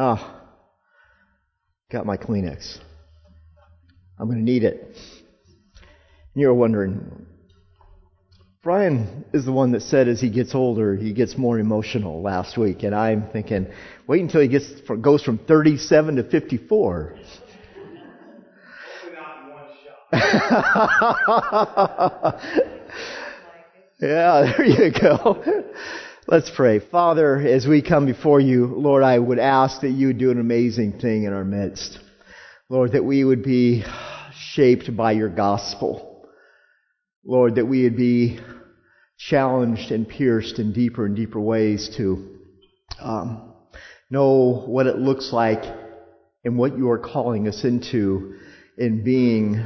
Ah, got my Kleenex. I'm going to need it. And you're wondering, Brian is the one that said as he gets older, he gets more emotional last week. And I'm thinking, wait until he gets, goes from 37 to 54. yeah, there you go. Let's pray. Father, as we come before you, Lord, I would ask that you would do an amazing thing in our midst. Lord, that we would be shaped by your gospel. Lord, that we would be challenged and pierced in deeper and deeper ways to um, know what it looks like and what you are calling us into in being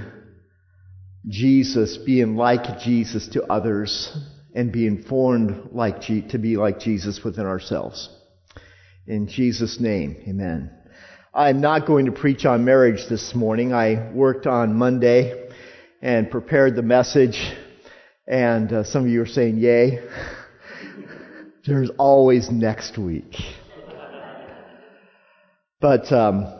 Jesus, being like Jesus to others, and being formed like to be like Jesus within ourselves. In Jesus' name, amen. I'm not going to preach on marriage this morning. I worked on Monday and prepared the message, and uh, some of you are saying, yay. There's always next week. But um, I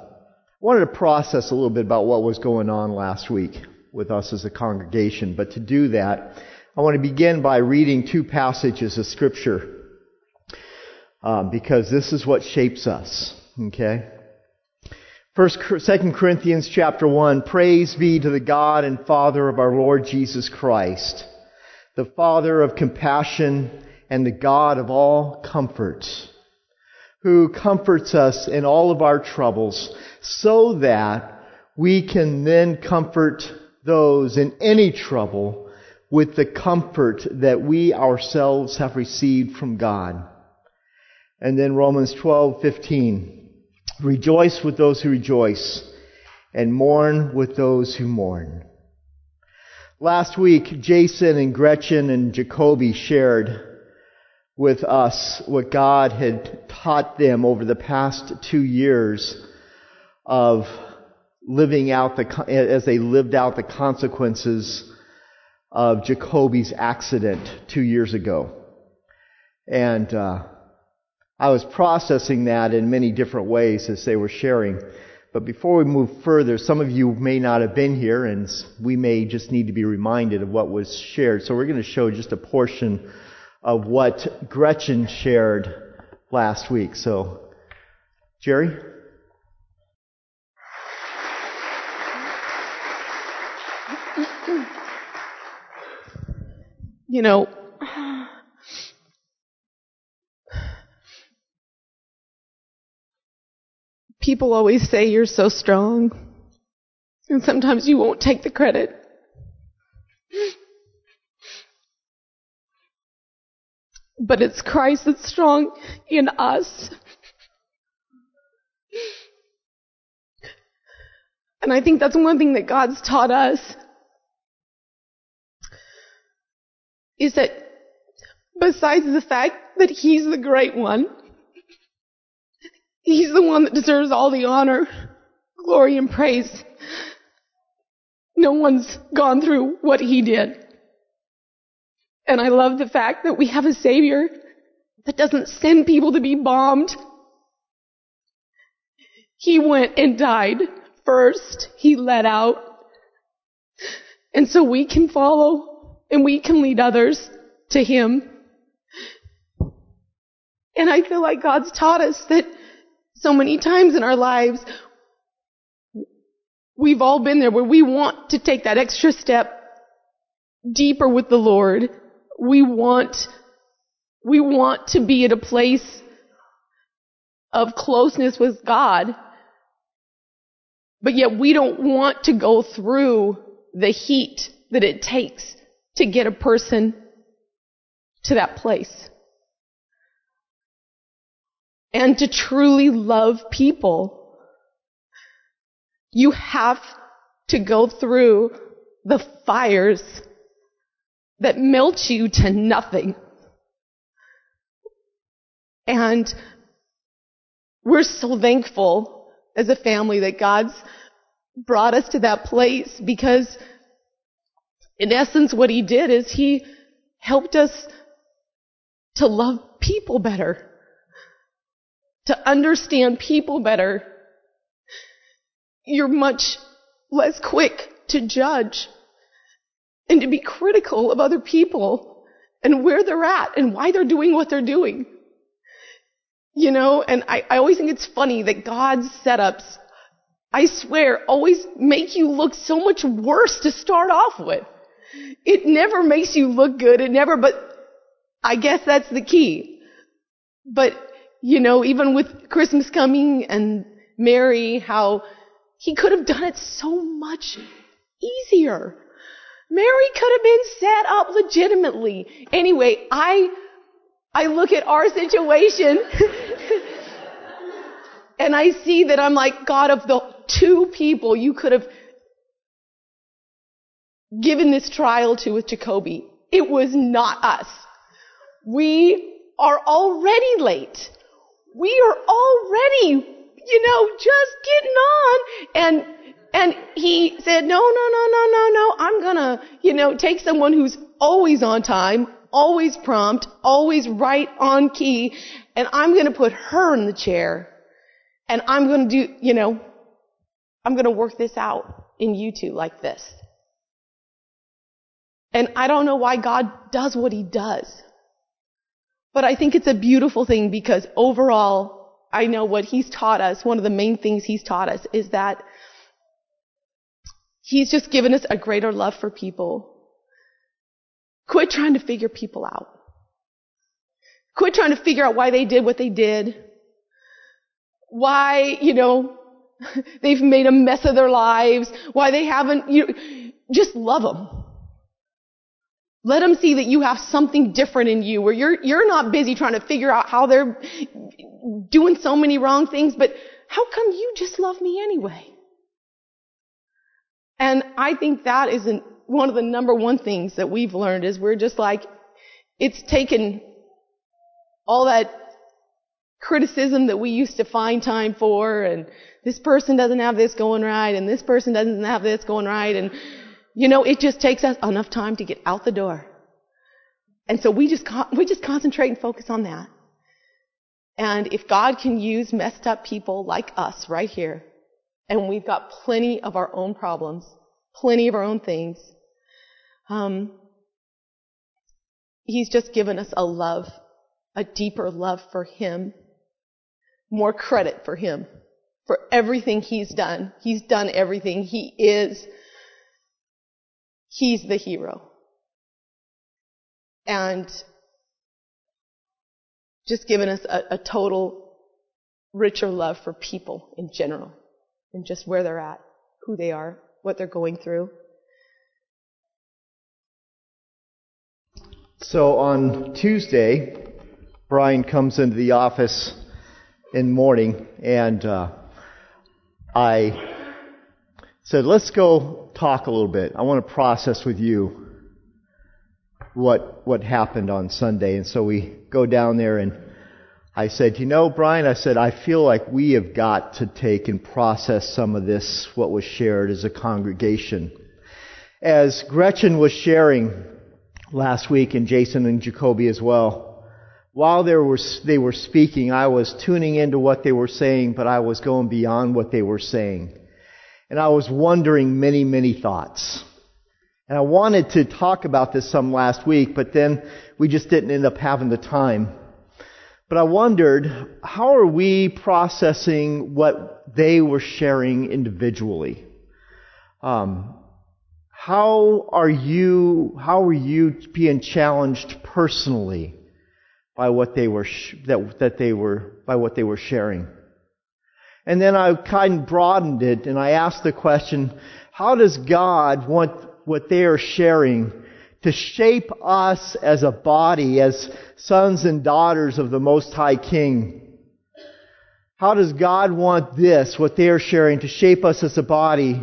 wanted to process a little bit about what was going on last week with us as a congregation. But to do that, I want to begin by reading two passages of Scripture um, because this is what shapes us. Okay. First, Second Corinthians chapter one. Praise be to the God and Father of our Lord Jesus Christ, the Father of compassion and the God of all comfort, who comforts us in all of our troubles, so that we can then comfort those in any trouble with the comfort that we ourselves have received from God. And then Romans 12:15 Rejoice with those who rejoice and mourn with those who mourn. Last week Jason and Gretchen and Jacoby shared with us what God had taught them over the past 2 years of living out the, as they lived out the consequences of Jacoby's accident two years ago. And, uh, I was processing that in many different ways as they were sharing. But before we move further, some of you may not have been here and we may just need to be reminded of what was shared. So we're going to show just a portion of what Gretchen shared last week. So, Jerry? You know, people always say you're so strong, and sometimes you won't take the credit. But it's Christ that's strong in us. And I think that's one thing that God's taught us is that besides the fact that He's the great one, He's the one that deserves all the honor, glory, and praise. No one's gone through what He did. And I love the fact that we have a Savior that doesn't send people to be bombed. He went and died first. He let out. And so we can follow and we can lead others to Him. And I feel like God's taught us that so many times in our lives, we've all been there where we want to take that extra step deeper with the Lord. We want, we want to be at a place of closeness with God, but yet we don't want to go through the heat that it takes to get a person to that place. And to truly love people, you have to go through the fires that melt you to nothing. And we're so thankful as a family that God's brought us to that place because in essence, what he did is he helped us to love people better. to understand people better, you're much less quick to judge and to be critical of other people and where they're at and why they're doing what they're doing. You know, and I, I always think it's funny that God's setups, I swear, always make you look so much worse to start off with. It never makes you look good. It never, but I guess that's the key. But, you know, even with Christmas coming and Mary, how he could have done it so much easier. Mary could have been set up legitimately. Anyway, I, I look at our situation and I see that I'm like, God, of the two people you could have given this trial to with Jacoby, it was not us. We are already late. We are already, you know, just getting on. And, and he said, no, no, no, no, no, no, I'm gonna, you know, take someone who's always on time, always prompt, always right on key, and I'm gonna put her in the chair. And I'm gonna do, you know, I'm gonna work this out in you two like this. And I don't know why God does what he does. But I think it's a beautiful thing because overall, I know what he's taught us, one of the main things he's taught us is that he's just given us a greater love for people. Quit trying to figure people out. Quit trying to figure out why they did what they did. Why, you know, they've made a mess of their lives. Why they haven't, you know, just love them. Let them see that you have something different in you where you're, you're not busy trying to figure out how they're doing so many wrong things, but how come you just love me anyway? And I think that is an, one of the number one things that we've learned is we're just like, it's taken all that criticism that we used to find time for and this person doesn't have this going right and this person doesn't have this going right and you know, it just takes us enough time to get out the door. And so we just, we just concentrate and focus on that. And if God can use messed up people like us right here, and we've got plenty of our own problems, plenty of our own things, um, He's just given us a love, a deeper love for Him, more credit for Him, for everything He's done. He's done everything. He is He's the hero. And just given us a, a, total richer love for people in general and just where they're at, who they are, what they're going through. So on Tuesday, Brian comes into the office in the morning and uh, I said, let's go talk a little bit. I want to process with you what, what happened on Sunday. And so we go down there and I said, you know, Brian, I said, I feel like we have got to take and process some of this, what was shared as a congregation. As Gretchen was sharing last week and Jason and Jacoby as well, while they were, they were speaking, I was tuning into what they were saying, but I was going beyond what they were saying and I was wondering many, many thoughts. And I wanted to talk about this some last week, but then we just didn't end up having the time. But I wondered, how are we processing what they were sharing individually? Um, how are you, how are you being challenged personally by what they were, sh- that, that they were, by what they were sharing? And then I kind of broadened it and I asked the question, how does God want what they are sharing to shape us as a body, as sons and daughters of the Most High King? How does God want this, what they are sharing, to shape us as a body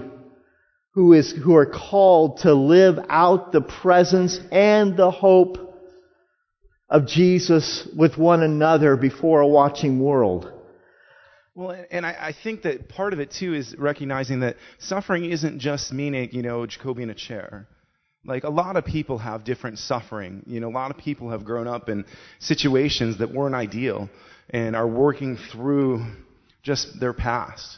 who is, who are called to live out the presence and the hope of Jesus with one another before a watching world? Well, and I, I think that part of it too is recognizing that suffering isn't just meaning, you know, Jacoby in a chair. Like a lot of people have different suffering. You know, a lot of people have grown up in situations that weren't ideal. and are working through just their past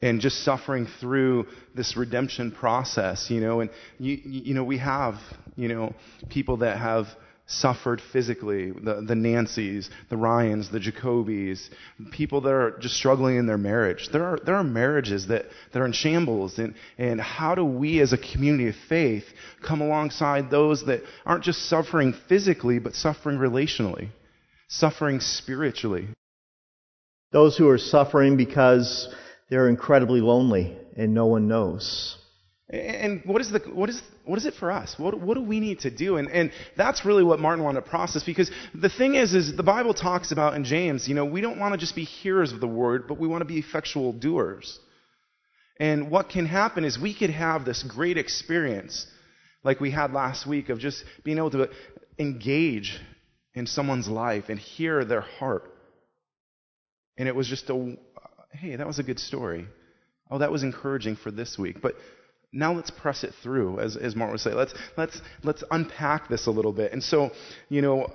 and just suffering through this redemption process, you know, and you, you know, we have, you know, people that have suffered physically, the, the Nancys, the Ryans, the Jacobys, people that are just struggling in their marriage. There are, there are marriages that, that are in shambles. And, and how do we as a community of faith come alongside those that aren't just suffering physically, but suffering relationally, suffering spiritually? Those who are suffering because they're incredibly lonely and no one knows. And what is the what is what is it for us? What what do we need to do? And and that's really what Martin wanted to process because the thing is is the Bible talks about in James, you know, we don't want to just be hearers of the word, but we want to be effectual doers. And what can happen is we could have this great experience like we had last week of just being able to engage in someone's life and hear their heart. And it was just a hey, that was a good story. Oh, that was encouraging for this week. But now let's press it through, as, as Martin would say. Let's, let's, let's unpack this a little bit. And so, you know,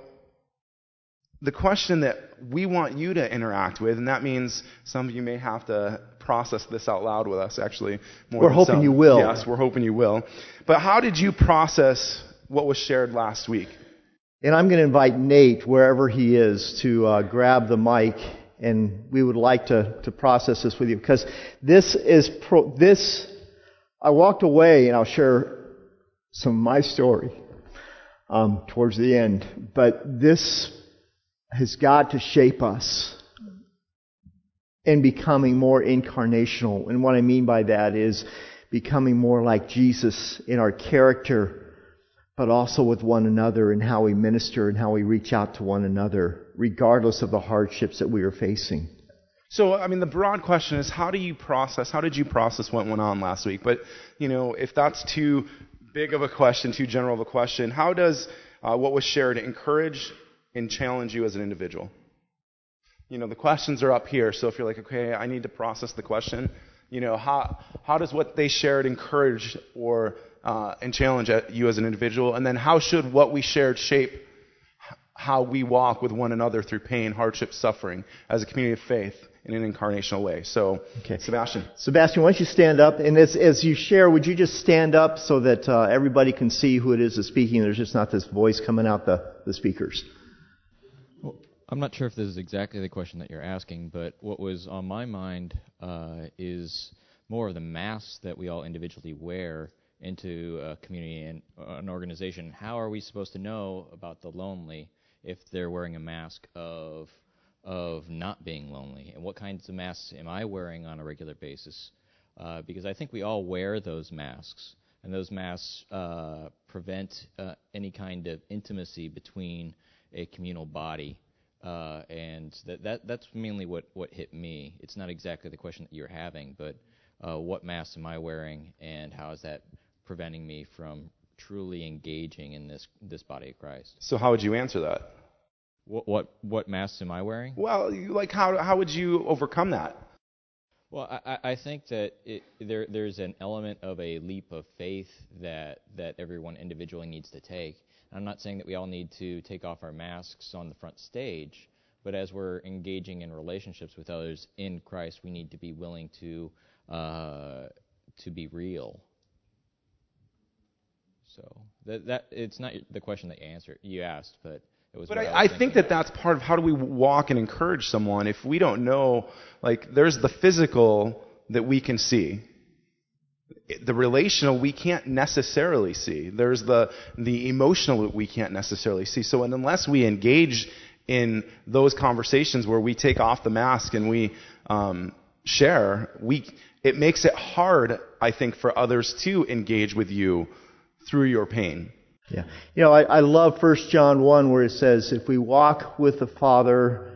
the question that we want you to interact with, and that means some of you may have to process this out loud with us, actually. we're hoping some. you will. Yes, we're hoping you will. But how did you process what was shared last week? And I'm going to invite Nate, wherever he is, to uh, grab the mic, and we would like to, to process this with you because this is pro- this I walked away, and I'll share some of my story um, towards the end. But this has got to shape us in becoming more incarnational. And what I mean by that is becoming more like Jesus in our character, but also with one another and how we minister and how we reach out to one another, regardless of the hardships that we are facing. So, I mean, the broad question is how do you process, how did you process what went on last week? But, you know, if that's too big of a question, too general of a question, how does uh, what was shared encourage and challenge you as an individual? You know, the questions are up here, so if you're like, okay, I need to process the question, you know, how, how does what they shared encourage or uh, and challenge you as an individual? And then how should what we shared shape how we walk with one another through pain, hardship, suffering as a community of faith? In an incarnational way. So, okay. Sebastian. Sebastian, why don't you stand up? And as, as you share, would you just stand up so that uh, everybody can see who it is that's speaking? There's just not this voice coming out the, the speakers. Well, I'm not sure if this is exactly the question that you're asking, but what was on my mind uh, is more of the mask that we all individually wear into a community and an organization. How are we supposed to know about the lonely if they're wearing a mask of of not being lonely and what kinds of masks am I wearing on a regular basis? Uh, because I think we all wear those masks, and those masks uh, prevent uh, any kind of intimacy between a communal body. Uh, and that, that that's mainly what, what hit me. It's not exactly the question that you're having, but uh, what mask am I wearing, and how is that preventing me from truly engaging in this this body of Christ? So how would you answer that? What what what masks am I wearing? Well, like how how would you overcome that? Well, I, I think that it, there there's an element of a leap of faith that that everyone individually needs to take. I'm not saying that we all need to take off our masks on the front stage, but as we're engaging in relationships with others in Christ, we need to be willing to uh, to be real. So that that it's not the question that you answered you asked, but but I, I, I think that that's part of how do we walk and encourage someone if we don't know, like, there's the physical that we can see. The relational we can't necessarily see. There's the, the emotional that we can't necessarily see. So unless we engage in those conversations where we take off the mask and we um, share, we, it makes it hard, I think, for others to engage with you through your pain. Yeah. You know, I, I love 1 John 1 where it says, if we walk with the Father,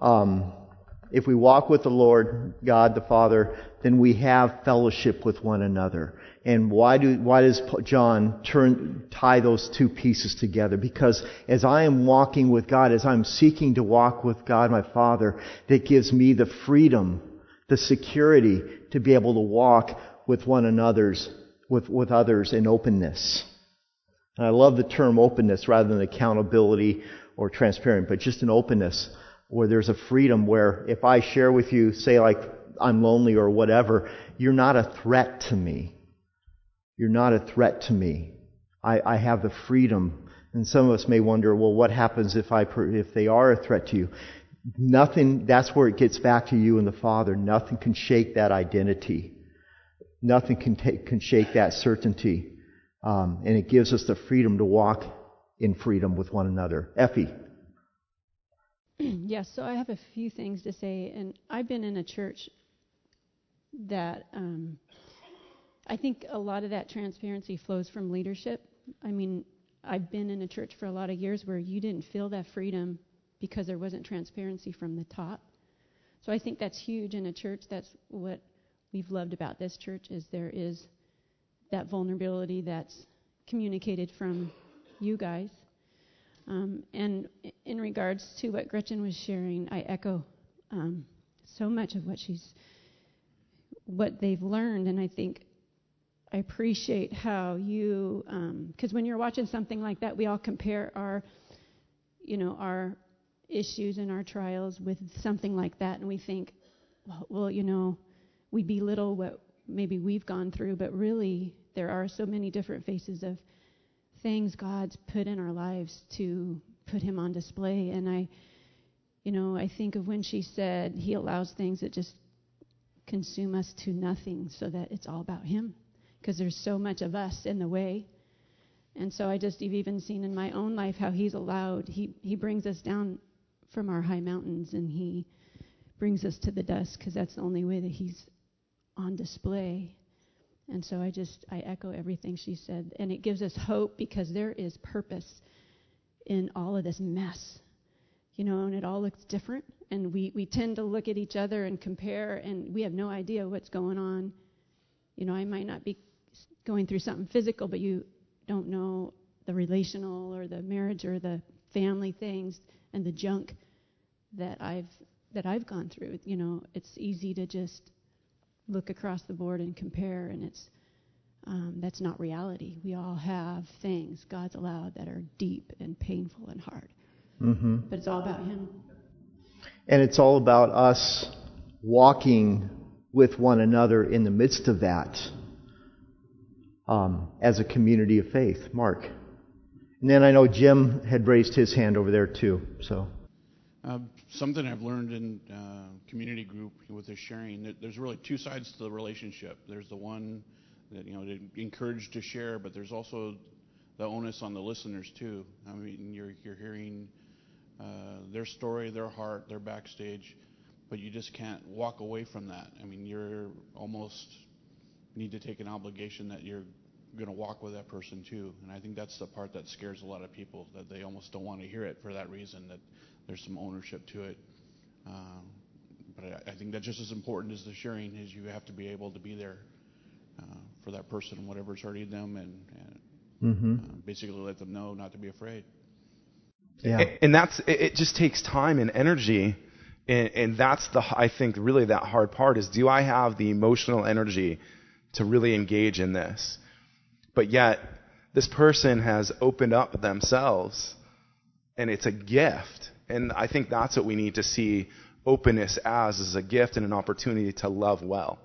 um, if we walk with the Lord, God the Father, then we have fellowship with one another. And why do, why does John turn, tie those two pieces together? Because as I am walking with God, as I'm seeking to walk with God my Father, that gives me the freedom, the security to be able to walk with one another's, with, with others in openness. And I love the term openness rather than accountability or transparent, but just an openness where there's a freedom where if I share with you, say like I'm lonely or whatever, you're not a threat to me. You're not a threat to me. I, I have the freedom. And some of us may wonder, well, what happens if I, if they are a threat to you? Nothing, that's where it gets back to you and the Father. Nothing can shake that identity. Nothing can, take, can shake that certainty. Um, and it gives us the freedom to walk in freedom with one another. Effie. yes, so I have a few things to say. And I've been in a church that um, I think a lot of that transparency flows from leadership. I mean, I've been in a church for a lot of years where you didn't feel that freedom because there wasn't transparency from the top. So I think that's huge in a church. That's what we've loved about this church is there is that vulnerability that's communicated from you guys. Um, and in regards to what Gretchen was sharing, I echo um, so much of what she's, what they've learned, and I think I appreciate how you, because um, when you're watching something like that, we all compare our, you know, our issues and our trials with something like that, and we think, well, well, you know, we belittle what maybe we've gone through, but really there are so many different faces of things God's put in our lives to put Him on display. And I, you know, I think of when she said He allows things that just consume us to nothing so that it's all about Him because there's so much of us in the way. And so I just have even seen in my own life how He's allowed, He, he brings us down from our high mountains and He brings us to the dust because that's the only way that He's on display. And so I just I echo everything she said and it gives us hope because there is purpose in all of this mess. You know, and it all looks different and we we tend to look at each other and compare and we have no idea what's going on. You know, I might not be going through something physical but you don't know the relational or the marriage or the family things and the junk that I've that I've gone through. You know, it's easy to just look across the board and compare, and it's um, that's not reality. We all have things God's allowed that are deep and painful and hard. Mm-hmm. But it's all about Him. And it's all about us walking with one another in the midst of that um, as a community of faith. Mark. And then I know Jim had raised his hand over there too. So. Uh, something I've learned in uh, community group with the sharing, there's really two sides to the relationship. There's the one that you know to to share, but there's also the onus on the listeners too. I mean, you're you're hearing uh, their story, their heart, their backstage, but you just can't walk away from that. I mean, you're almost need to take an obligation that you're going to walk with that person too. And I think that's the part that scares a lot of people that they almost don't want to hear it for that reason that there's some ownership to it. Um, but I, I, think that's just as important as the sharing is you have to be able to be there uh, for that person, and whatever's hurting them, and, and mm-hmm. uh, basically let them know not to be afraid. Yeah. And that's it. Just takes time and energy, and, and that's the I think really that hard part is do I have the emotional energy to really engage in this? But yet, this person has opened up themselves, and it's a gift. And I think that's what we need to see openness as, as a gift and an opportunity to love well.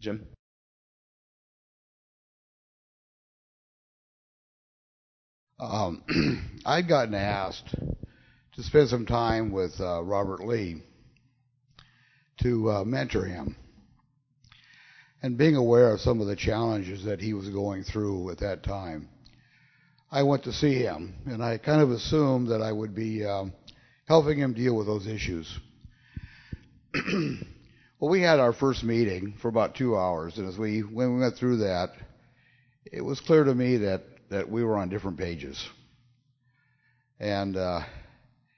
Jim? Um, I'd gotten asked to spend some time with uh, Robert Lee to uh, mentor him. And being aware of some of the challenges that he was going through at that time, I went to see him, and I kind of assumed that I would be um, helping him deal with those issues. well, we had our first meeting for about two hours, and as we when we went through that, it was clear to me that that we were on different pages, and uh,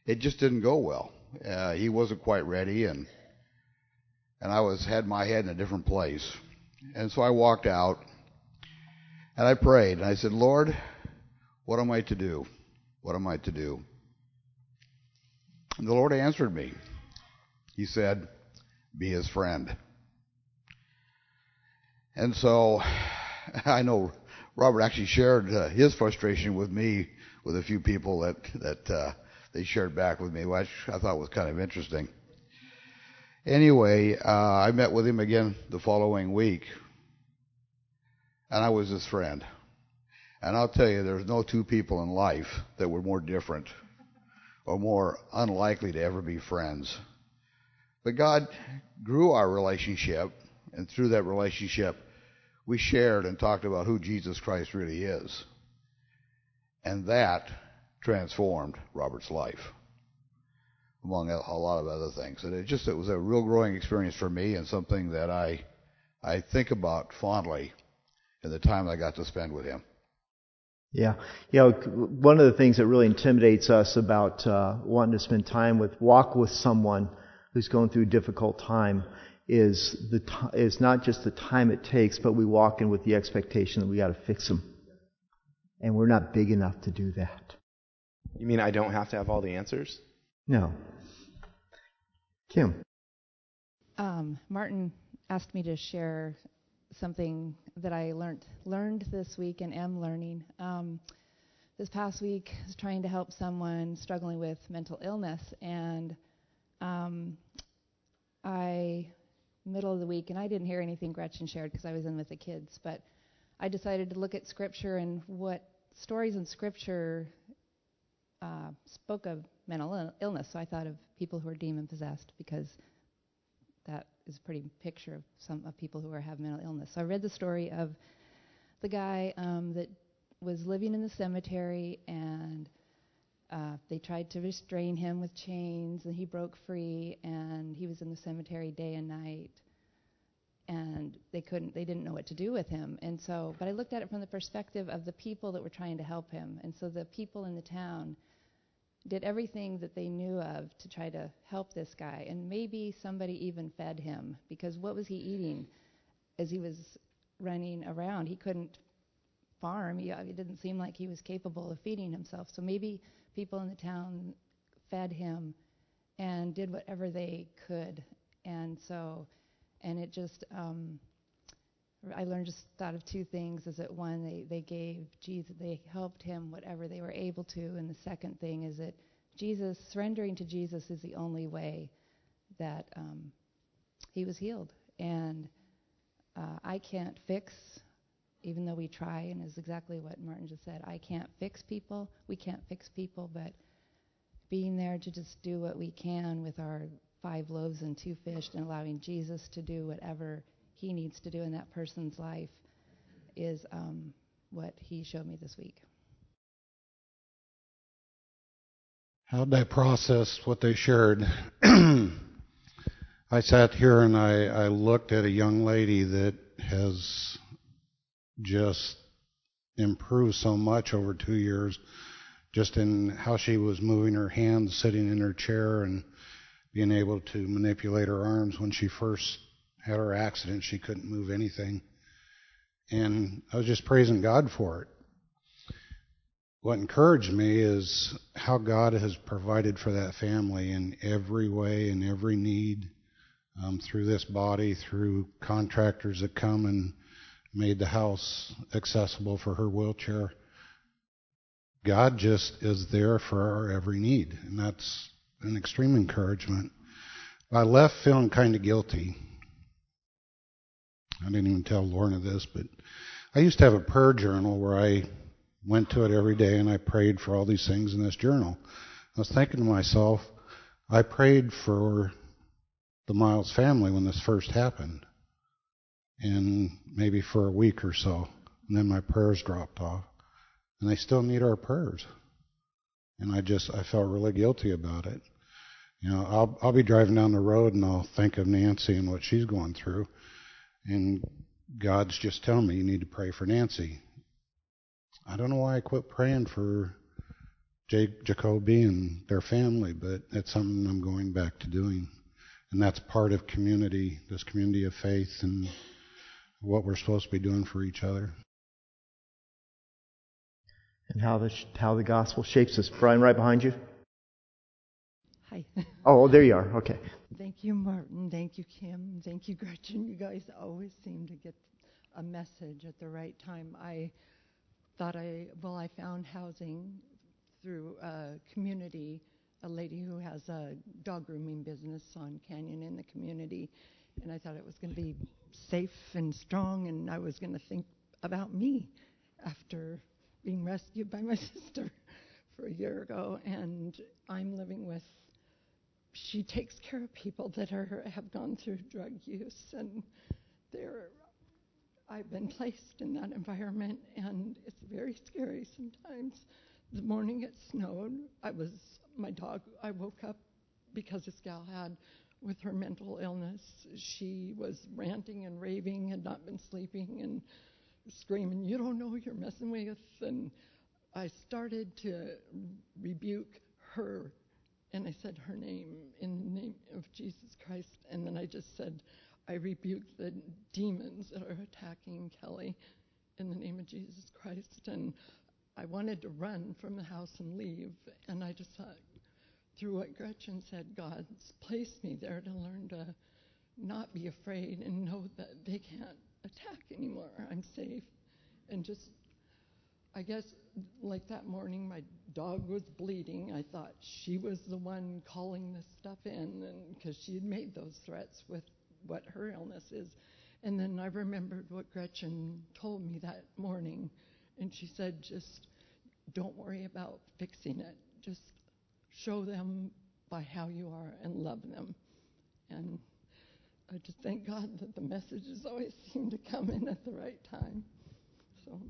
it just didn't go well. Uh, he wasn't quite ready, and and I was had my head in a different place, and so I walked out, and I prayed, and I said, Lord. What am I to do? What am I to do? And the Lord answered me. He said, Be his friend. And so I know Robert actually shared uh, his frustration with me with a few people that that uh, they shared back with me, which I thought was kind of interesting. Anyway, uh, I met with him again the following week, and I was his friend. And I'll tell you, there's no two people in life that were more different or more unlikely to ever be friends. But God grew our relationship, and through that relationship, we shared and talked about who Jesus Christ really is. And that transformed Robert's life, among a lot of other things. And it just it was a real growing experience for me and something that I I think about fondly in the time I got to spend with him. Yeah. You know, one of the things that really intimidates us about uh, wanting to spend time with, walk with someone who's going through a difficult time is the t- is not just the time it takes, but we walk in with the expectation that we got to fix them, and we're not big enough to do that. You mean I don't have to have all the answers? No. Kim. Um, Martin asked me to share something that I learned learned this week and am learning. Um, this past week, I was trying to help someone struggling with mental illness, and um, I middle of the week, and I didn't hear anything Gretchen shared because I was in with the kids, but I decided to look at Scripture and what stories in Scripture uh, spoke of mental illness. So I thought of people who are demon possessed because that is a pretty picture of some of people who are have mental illness. So I read the story of the guy um, that was living in the cemetery and uh, they tried to restrain him with chains and he broke free and he was in the cemetery day and night and they couldn't they didn't know what to do with him and so but i looked at it from the perspective of the people that were trying to help him and so the people in the town did everything that they knew of to try to help this guy. And maybe somebody even fed him because what was he eating as he was running around? He couldn't farm. He, it didn't seem like he was capable of feeding himself. So maybe people in the town fed him and did whatever they could. And so, and it just, um, I learned just thought of two things is that one they they gave Jesus they helped him whatever they were able to and the second thing is that Jesus surrendering to Jesus is the only way that um, he was healed. And uh, I can't fix even though we try and is exactly what Martin just said I can't fix people we can't fix people but being there to just do what we can with our five loaves and two fish and allowing Jesus to do whatever he needs to do in that person's life is um, what he showed me this week. How did I process what they shared? I sat here and I, I looked at a young lady that has just improved so much over two years, just in how she was moving her hands, sitting in her chair, and being able to manipulate her arms when she first had her accident. She couldn't move anything. And I was just praising God for it. What encouraged me is how God has provided for that family in every way, in every need, um, through this body, through contractors that come and made the house accessible for her wheelchair. God just is there for our every need, and that's an extreme encouragement. I left feeling kind of guilty I didn't even tell Lorna this, but I used to have a prayer journal where I went to it every day and I prayed for all these things in this journal. I was thinking to myself, I prayed for the Miles family when this first happened, and maybe for a week or so, and then my prayers dropped off, and they still need our prayers. And I just I felt really guilty about it. You know, I'll I'll be driving down the road and I'll think of Nancy and what she's going through, and God's just telling me you need to pray for Nancy. I don't know why I quit praying for Jake Jacoby and their family, but it's something I'm going back to doing. And that's part of community, this community of faith and what we're supposed to be doing for each other. And how the, how the gospel shapes us. Brian, right behind you. Hi. Oh, there you are. Okay. Thank you, Martin. Thank you, Kim. Thank you, Gretchen. You guys always seem to get a message at the right time. I thought I, well, I found housing through a community, a lady who has a dog grooming business on Canyon in the community. And I thought it was going to be safe and strong, and I was going to think about me after being rescued by my sister for a year ago. And I'm living with, she takes care of people that are, have gone through drug use, and they're I've been placed in that environment, and it's very scary sometimes. The morning it snowed, I was my dog. I woke up because this gal had, with her mental illness, she was ranting and raving, had not been sleeping, and screaming, "You don't know who you're messing with!" And I started to rebuke her, and I said her name in the name of Jesus Christ, and then I just said I rebuke the demons that are attacking Kelly in the name of Jesus Christ. And I wanted to run from the house and leave. And I just thought, through what Gretchen said, God's placed me there to learn to not be afraid and know that they can't attack anymore. I'm safe. And just, I guess, like that morning, my dog was bleeding. I thought she was the one calling this stuff in, because she had made those threats with what her illness is. And then I remembered what Gretchen told me that morning. And she said, just don't worry about fixing it. Just show them by how you are and love them. And I just thank God that the messages always seem to come in at the right time. So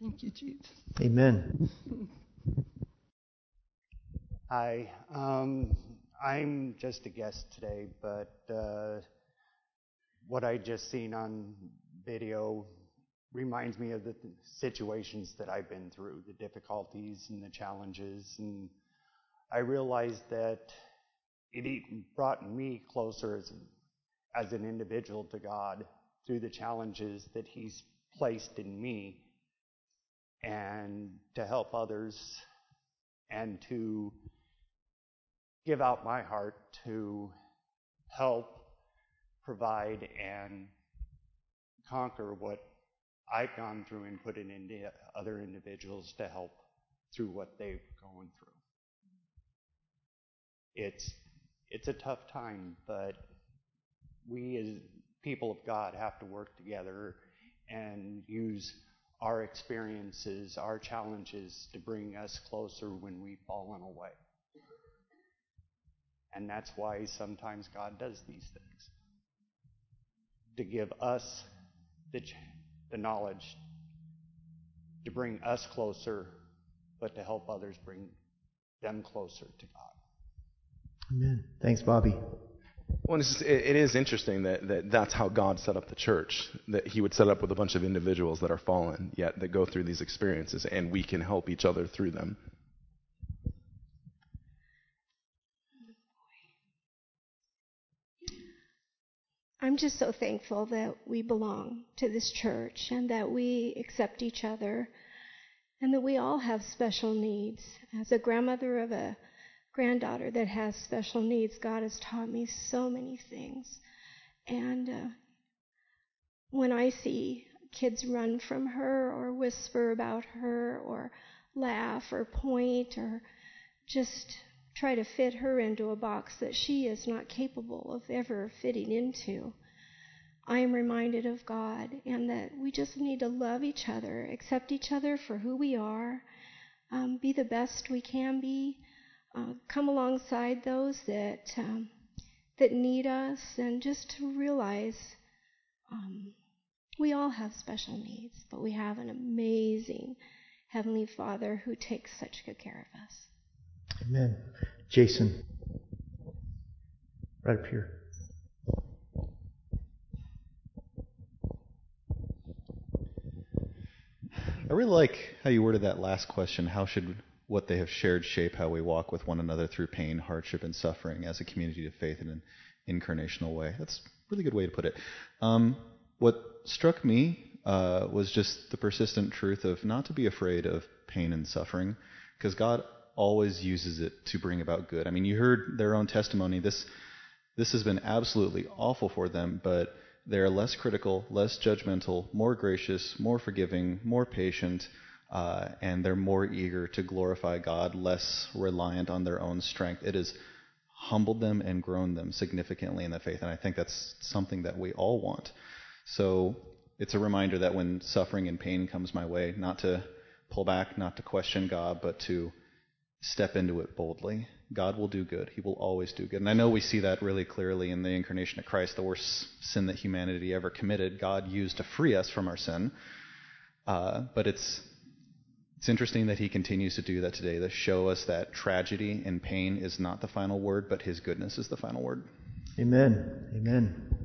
thank you, Jesus. Amen. Hi. Um, I'm just a guest today, but uh, what I just seen on video reminds me of the situations that I've been through, the difficulties and the challenges, and I realized that it brought me closer as, as an individual to God through the challenges that He's placed in me, and to help others, and to give out my heart to help provide and conquer what I've gone through and put it into other individuals to help through what they've gone through. It's it's a tough time, but we as people of God have to work together and use our experiences, our challenges to bring us closer when we've fallen away. And that's why sometimes God does these things to give us the, the knowledge to bring us closer, but to help others bring them closer to God. Amen. Thanks, Bobby. Well, it's it is interesting that, that that's how God set up the church. That He would set up with a bunch of individuals that are fallen, yet that go through these experiences, and we can help each other through them. I'm just so thankful that we belong to this church and that we accept each other and that we all have special needs. As a grandmother of a granddaughter that has special needs, God has taught me so many things. And uh, when I see kids run from her or whisper about her or laugh or point or just try to fit her into a box that she is not capable of ever fitting into. I am reminded of God and that we just need to love each other, accept each other for who we are, um, be the best we can be, uh, come alongside those that um, that need us, and just to realize um, we all have special needs, but we have an amazing Heavenly Father who takes such good care of us. Amen. Jason, right up here. I really like how you worded that last question. How should what they have shared shape how we walk with one another through pain, hardship, and suffering as a community of faith in an incarnational way? That's a really good way to put it. Um, what struck me uh, was just the persistent truth of not to be afraid of pain and suffering, because God always uses it to bring about good. I mean, you heard their own testimony. This this has been absolutely awful for them, but they're less critical, less judgmental, more gracious, more forgiving, more patient, uh, and they're more eager to glorify God, less reliant on their own strength. It has humbled them and grown them significantly in the faith, and I think that's something that we all want. So it's a reminder that when suffering and pain comes my way, not to pull back, not to question God, but to step into it boldly. God will do good. He will always do good. And I know we see that really clearly in the incarnation of Christ, the worst sin that humanity ever committed. God used to free us from our sin. Uh, but it's it's interesting that he continues to do that today, to show us that tragedy and pain is not the final word, but his goodness is the final word. Amen. Amen.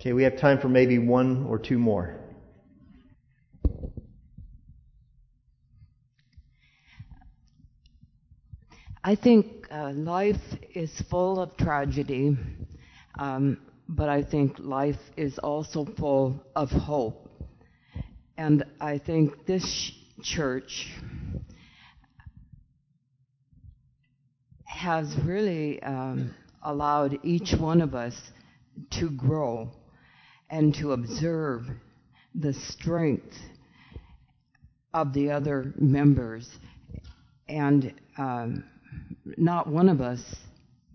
Okay, we have time for maybe one or two more. I think uh, life is full of tragedy, um, but I think life is also full of hope. And I think this church has really um, allowed each one of us to grow and to observe the strength of the other members. And um, not one of us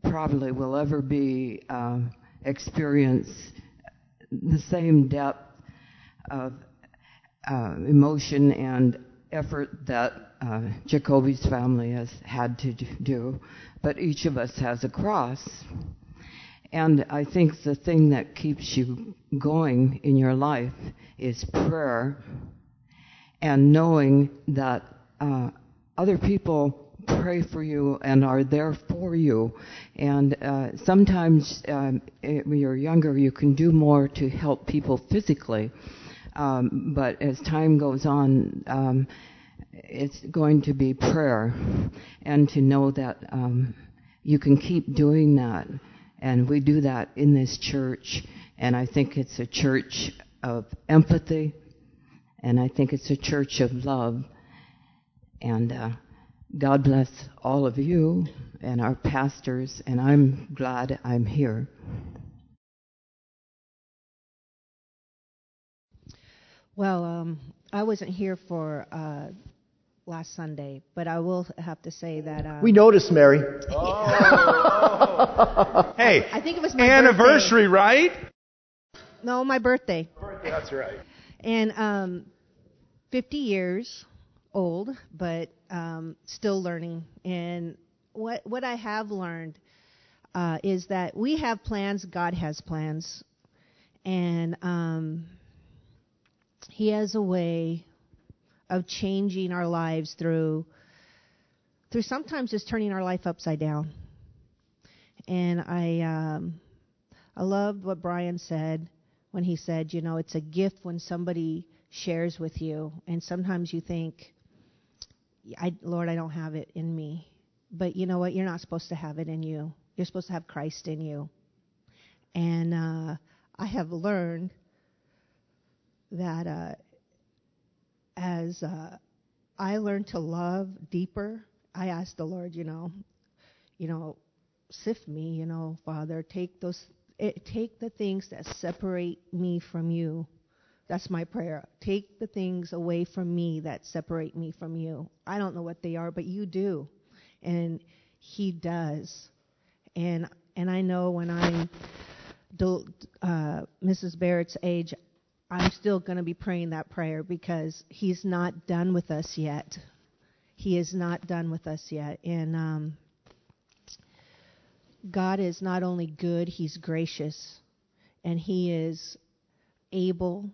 probably will ever be uh, experience the same depth of uh, emotion and effort that uh, Jacoby's family has had to do, but each of us has a cross. And I think the thing that keeps you going in your life is prayer and knowing that uh, other people pray for you and are there for you. And uh, sometimes um, when you're younger, you can do more to help people physically. Um, but as time goes on, um, it's going to be prayer and to know that um, you can keep doing that. And we do that in this church. And I think it's a church of empathy. And I think it's a church of love. And uh, God bless all of you and our pastors. And I'm glad I'm here. Well, um, I wasn't here for uh, last Sunday, but I will have to say that. Um, we noticed, Mary. Oh. hey, I think it was my anniversary, birthday. right? No, my birthday. Birthday, that's right. And um, 50 years old, but um, still learning. And what what I have learned uh, is that we have plans. God has plans, and um, He has a way of changing our lives through through sometimes just turning our life upside down. And I um, I loved what Brian said when he said, you know, it's a gift when somebody shares with you, and sometimes you think, I, Lord, I don't have it in me. But you know what? You're not supposed to have it in you. You're supposed to have Christ in you. And uh, I have learned that uh, as uh, I learned to love deeper, I asked the Lord, you know, you know, sift me, you know, Father, take those, it, take the things that separate me from you. That's my prayer. Take the things away from me that separate me from you. I don't know what they are, but you do, and He does. And and I know when I'm uh, Mrs. Barrett's age, I'm still going to be praying that prayer because He's not done with us yet. He is not done with us yet, and um, God is not only good; He's gracious, and He is able.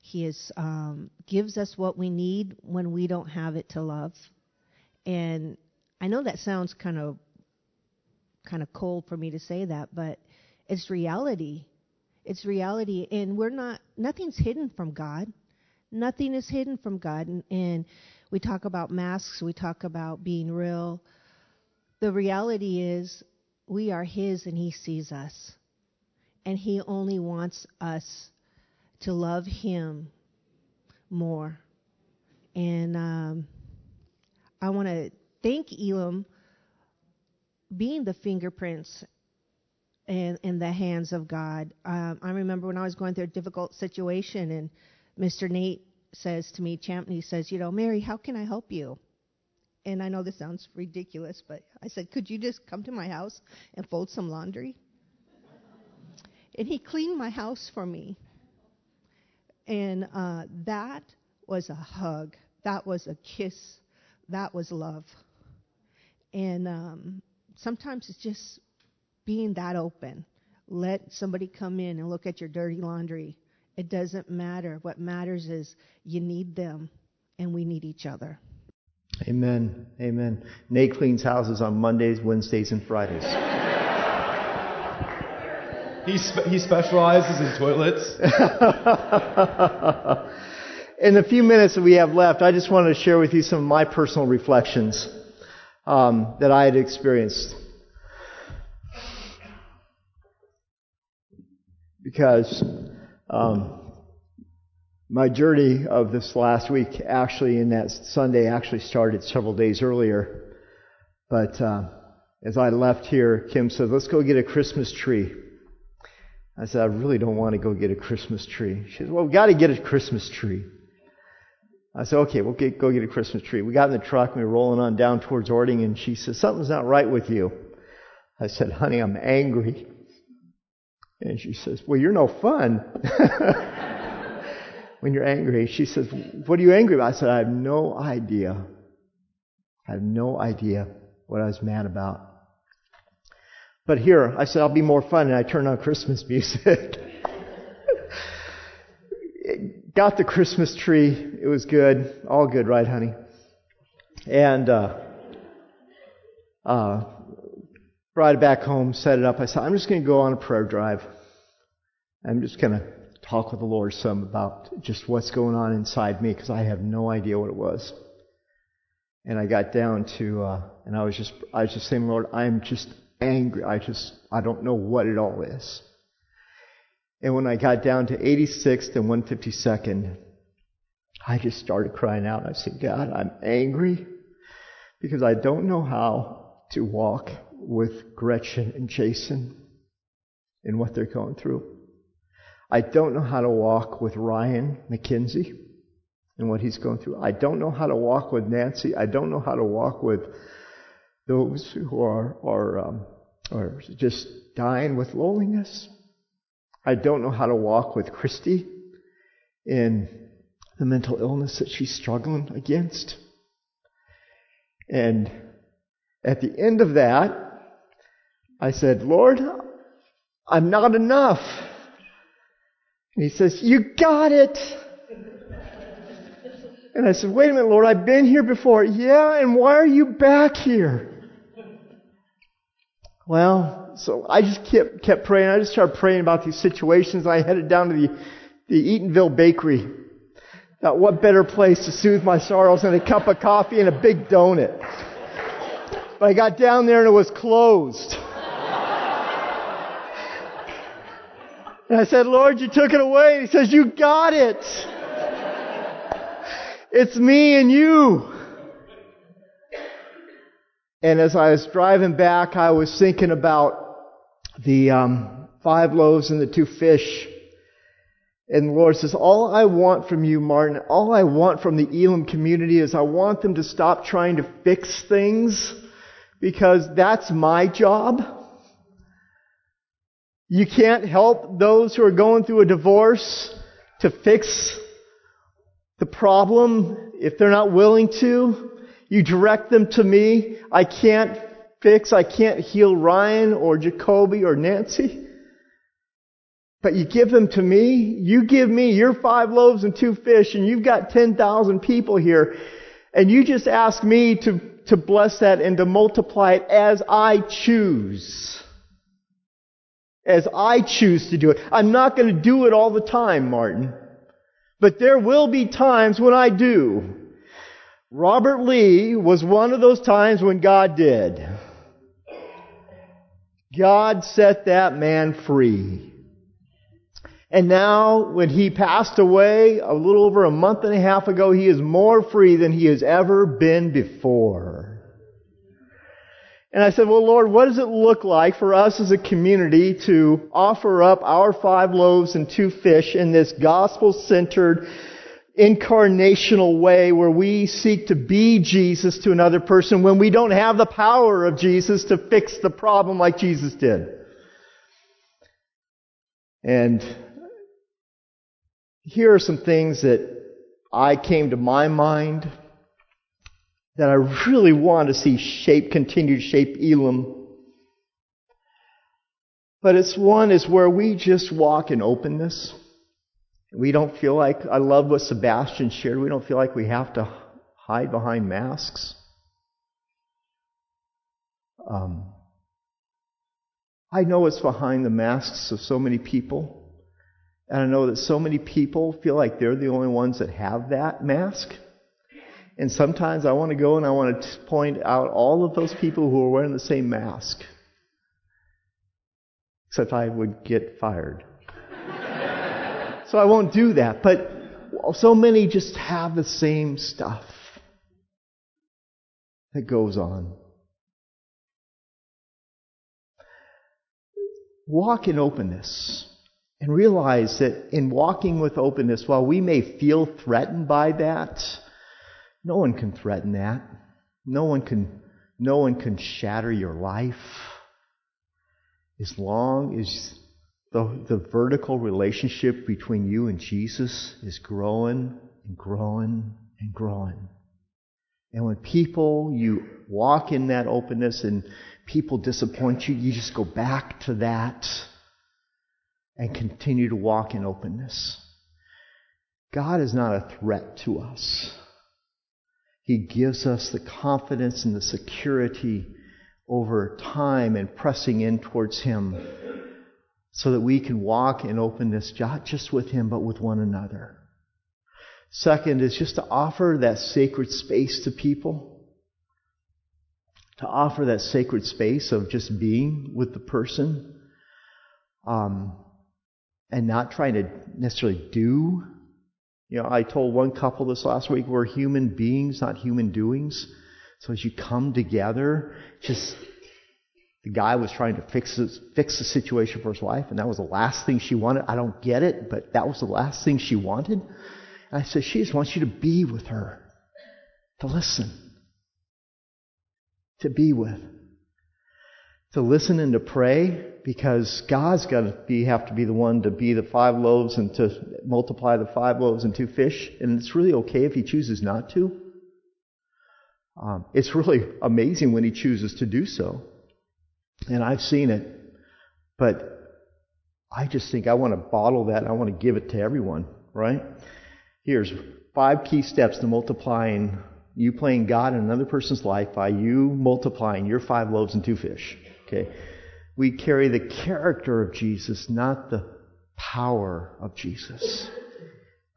He is um, gives us what we need when we don't have it to love, and I know that sounds kind of kind of cold for me to say that, but it's reality. It's reality, and we're not. Nothing's hidden from God. Nothing is hidden from God, and, and we talk about masks. We talk about being real. The reality is, we are His, and He sees us, and He only wants us to love Him more. And um, I want to thank Elam being the fingerprints in, in the hands of God. Um, I remember when I was going through a difficult situation and Mr. Nate says to me, Champney says, you know, Mary, how can I help you? And I know this sounds ridiculous, but I said, could you just come to my house and fold some laundry? And he cleaned my house for me. And uh, that was a hug. That was a kiss. That was love. And um, sometimes it's just being that open. Let somebody come in and look at your dirty laundry. It doesn't matter. What matters is you need them and we need each other. Amen. Amen. Nate cleans houses on Mondays, Wednesdays, and Fridays. He, spe- he specializes in toilets. in the few minutes that we have left, I just wanted to share with you some of my personal reflections um, that I had experienced. Because um, my journey of this last week, actually, in that Sunday, actually started several days earlier. But uh, as I left here, Kim said, "Let's go get a Christmas tree." I said, I really don't want to go get a Christmas tree. She said, Well, we've got to get a Christmas tree. I said, Okay, we'll get, go get a Christmas tree. We got in the truck and we were rolling on down towards Orting, and she said, Something's not right with you. I said, Honey, I'm angry. And she says, Well, you're no fun. when you're angry, she says, What are you angry about? I said, I have no idea. I have no idea what I was mad about. But here, I said, I'll be more fun, and I turned on Christmas music. Got the Christmas tree. It was good. All good, right, honey? And, uh, uh, brought it back home, set it up. I said, I'm just going to go on a prayer drive. I'm just going to talk with the Lord some about just what's going on inside me because I have no idea what it was. And I got down to, uh, and I was just, I was just saying, Lord, I'm just angry. I just, I don't know what it all is. And when I got down to 86th and 152nd, I just started crying out. I said, God, I'm angry because I don't know how to walk with Gretchen and Jason in what they're going through. I don't know how to walk with Ryan McKenzie and what he's going through. I don't know how to walk with Nancy. I don't know how to walk with those who are, are, um, are just dying with loneliness. I don't know how to walk with Christy in the mental illness that she's struggling against. And at the end of that, I said, Lord, I'm not enough. And he says, You got it. And I said, Wait a minute, Lord, I've been here before. Yeah, and why are you back here? Well, so I just kept, kept praying. I just started praying about these situations. I headed down to the, the Eatonville Bakery. Thought, what better place to soothe my sorrows than a cup of coffee and a big donut? But I got down there and it was closed. And I said, Lord, you took it away. And he says, you got it. It's me and you. And as I was driving back, I was thinking about the um, five loaves and the two fish. And the Lord says, All I want from you, Martin, all I want from the Elam community is I want them to stop trying to fix things because that's my job. You can't help those who are going through a divorce to fix the problem if they're not willing to. You direct them to me. I can't fix, I can't heal Ryan or Jacoby or Nancy. But you give them to me. You give me your five loaves and two fish and you've got 10,000 people here. And you just ask me to, to bless that and to multiply it as I choose. As I choose to do it. I'm not going to do it all the time, Martin. But there will be times when I do. Robert Lee was one of those times when God did. God set that man free. And now, when he passed away a little over a month and a half ago, he is more free than he has ever been before. And I said, well, Lord, what does it look like for us as a community to offer up our five loaves and two fish in this gospel-centered incarnational way where we seek to be Jesus to another person when we don't have the power of Jesus to fix the problem like Jesus did. And here are some things that I came to my mind that I really want to see shape, continue to shape Elam. But it's one is where we just walk in openness. We don't feel like, I love what Sebastian shared, we don't feel like we have to hide behind masks. Um, I know what's behind the masks of so many people. And I know that so many people feel like they're the only ones that have that mask. And sometimes I want to go and I want to point out all of those people who are wearing the same mask. Except I would get fired. so I won't do that. But so many just have the same stuff that goes on. Walk in openness and realize that in walking with openness, while we may feel threatened by that, no one can threaten that. No one can, no one can shatter your life. As long as the, the vertical relationship between you and Jesus is growing and growing and growing. And when people, you walk in that openness and people disappoint you, you just go back to that and continue to walk in openness. God is not a threat to us. He gives us the confidence and the security over time and pressing in towards Him so that we can walk in openness not just with Him but with one another. Second is just to offer that sacred space to people. To offer that sacred space of just being with the person. Um, and not trying to necessarily do. You know, I told one couple this last week, we're human beings, not human doings. So as you come together, just the guy was trying to fix this, fix the situation for his wife, and that was the last thing she wanted. I don't get it, but that was the last thing she wanted. And I said, she just wants you to be with her, to listen, to be with to listen and to pray because God's got to be, have to be the one to be the five loaves and to multiply the five loaves and two fish. And it's really okay if He chooses not to. Um, it's really amazing when He chooses to do so. And I've seen it. But I just think I want to bottle that and I want to give it to everyone, right? Here's five key steps to multiplying you playing God in another person's life by you multiplying your five loaves and two fish. Okay. We carry the character of Jesus, not the power of Jesus.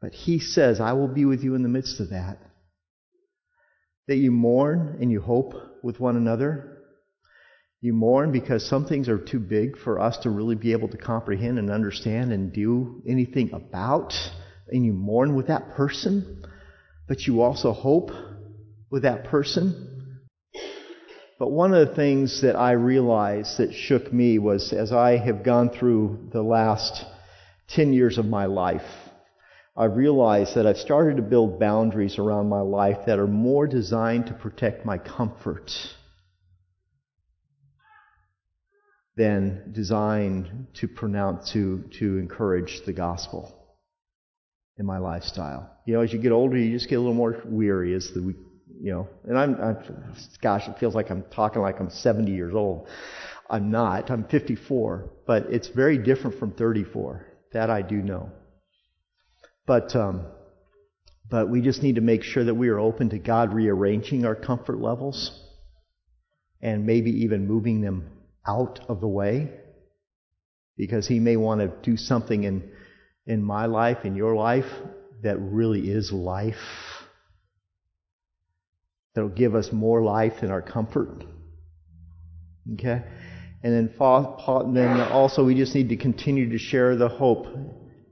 But he says, I will be with you in the midst of that. That you mourn and you hope with one another. You mourn because some things are too big for us to really be able to comprehend and understand and do anything about. And you mourn with that person. But you also hope with that person. But one of the things that I realized that shook me was as I have gone through the last 10 years of my life, I realized that I've started to build boundaries around my life that are more designed to protect my comfort than designed to pronounce to to encourage the gospel in my lifestyle. You know, as you get older, you just get a little more weary as the you know, and I'm, I'm, gosh, it feels like I'm talking like I'm 70 years old. I'm not. I'm 54, but it's very different from 34. That I do know. But, um, but we just need to make sure that we are open to God rearranging our comfort levels and maybe even moving them out of the way because He may want to do something in, in my life, in your life, that really is life that'll give us more life than our comfort. Okay? And then, then also we just need to continue to share the hope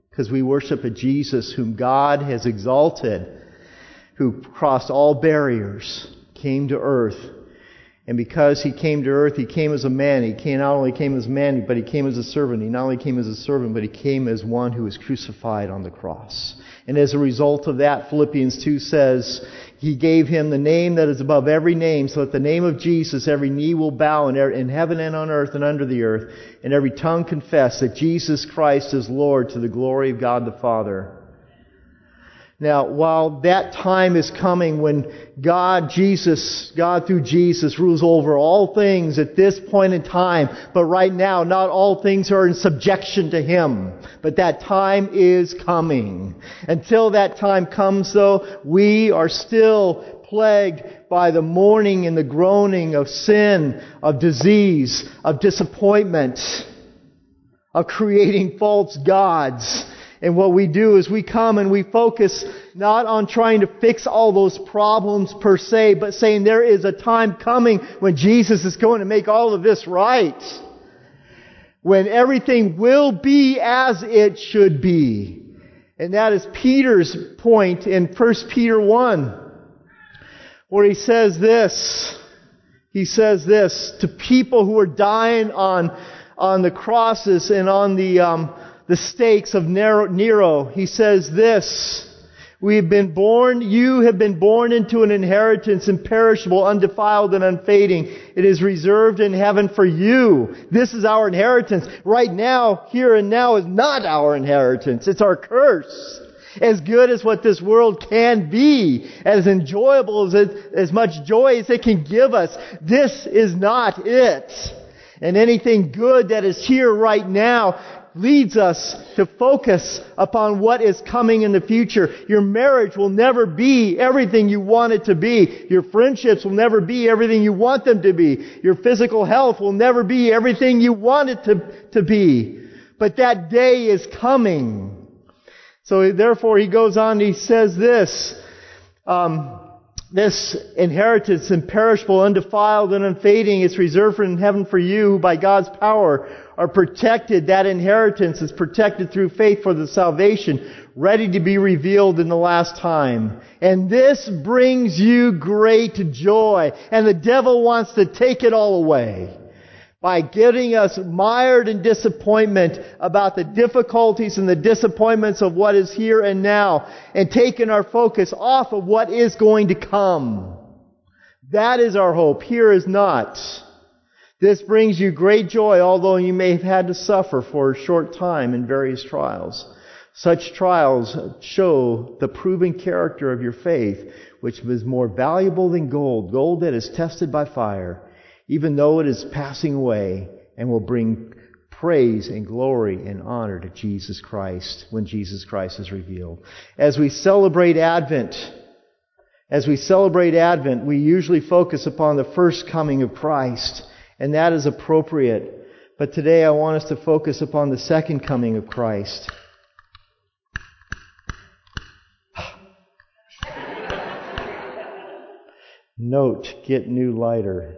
because we worship a Jesus whom God has exalted, who crossed all barriers, came to earth, And because he came to earth, he came as a man. He came, not only came as a man, but he came as a servant. He not only came as a servant, but he came as one who was crucified on the cross. And as a result of that, Philippians 2 says, he gave him the name that is above every name, so that the name of Jesus every knee will bow in er-, heaven and on earth and under the earth, and every tongue confess that Jesus Christ is Lord to the glory of God the Father. Now, while that time is coming when God, Jesus, God through Jesus rules over all things at this point in time, but right now not all things are in subjection to Him. But that time is coming. Until that time comes though, we are still plagued by the mourning and the groaning of sin, of disease, of disappointment, of creating false gods and what we do is we come and we focus not on trying to fix all those problems per se, but saying there is a time coming when Jesus is going to make all of this right. When everything will be as it should be. And that is Peter's point in 1 Peter 1, where he says this. He says this to people who are dying on, on the crosses and on the, um, the stakes of Nero, he says this, we have been born, you have been born into an inheritance imperishable, undefiled, and unfading. It is reserved in heaven for you. This is our inheritance. Right now, here and now is not our inheritance. It's our curse. As good as what this world can be, as enjoyable as, it, as much joy as it can give us, this is not it. And anything good that is here right now leads us to focus upon what is coming in the future. Your marriage will never be everything you want it to be. Your friendships will never be everything you want them to be. Your physical health will never be everything you want it to, to be. But that day is coming. So therefore he goes on, he says this, um, this inheritance imperishable, undefiled, and unfading is reserved in heaven for you by God's power are protected. That inheritance is protected through faith for the salvation ready to be revealed in the last time. And this brings you great joy. And the devil wants to take it all away by getting us mired in disappointment about the difficulties and the disappointments of what is here and now and taking our focus off of what is going to come. That is our hope. Here is not. This brings you great joy, although you may have had to suffer for a short time in various trials. Such trials show the proven character of your faith, which is more valuable than gold, gold that is tested by fire, even though it is passing away and will bring praise and glory and honor to Jesus Christ when Jesus Christ is revealed. As we celebrate Advent, as we celebrate Advent, we usually focus upon the first coming of Christ and that is appropriate. But today I want us to focus upon the second coming of Christ. Note, get new lighter.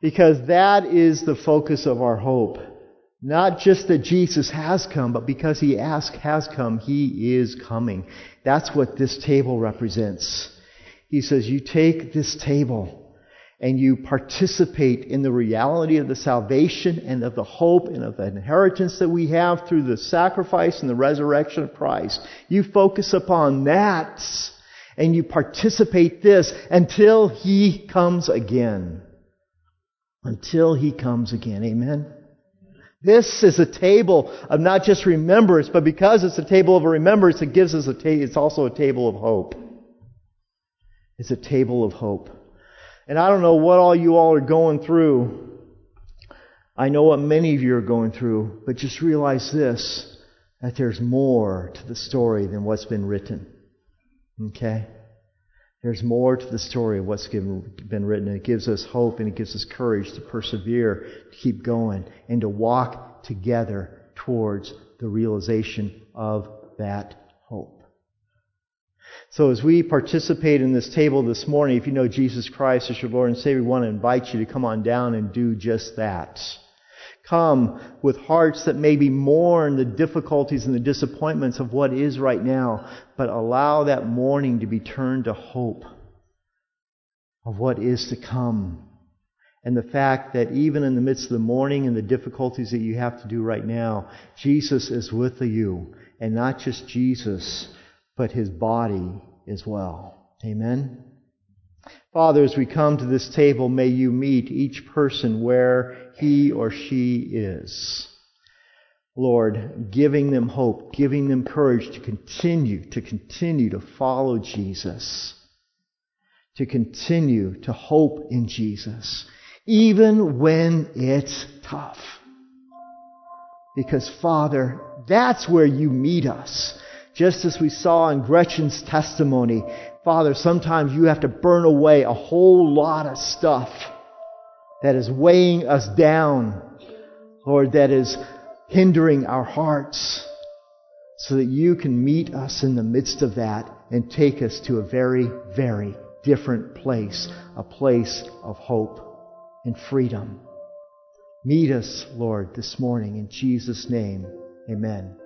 Because that is the focus of our hope. Not just that Jesus has come, but because He ask, has come, He is coming. That's what this table represents. He says, you take this table and you participate in the reality of the salvation and of the hope and of the inheritance that we have through the sacrifice and the resurrection of Christ. You focus upon that and you participate this until He comes again. Until He comes again. Amen. This is a table of not just remembrance, but because it's a table of remembrance, it gives us a ta- it's also a table of hope. It's a table of hope. And I don't know what all you all are going through. I know what many of you are going through, but just realize this that there's more to the story than what's been written. Okay? There's more to the story of what's been written. It gives us hope and it gives us courage to persevere, to keep going, and to walk together towards the realization of that. So as we participate in this table this morning, if you know Jesus Christ as your Lord and Savior, we want to invite you to come on down and do just that. Come with hearts that maybe mourn the difficulties and the disappointments of what is right now, but allow that mourning to be turned to hope. of what is to come. And the fact that even in the midst of the mourning and the difficulties that you have to do right now, Jesus is with you. And not just Jesus, but his body as well. Amen. Father, as we come to this table, may you meet each person where he or she is. Lord, giving them hope, giving them courage to continue, to continue to follow Jesus, to continue to hope in Jesus, even when it's tough. Because Father, that's where you meet us. Just as we saw in Gretchen's testimony, Father, sometimes you have to burn away a whole lot of stuff that is weighing us down, Lord, that is hindering our hearts, so that you can meet us in the midst of that and take us to a very, very different place, a place of hope and freedom. Meet us, Lord, this morning in Jesus' name. Amen.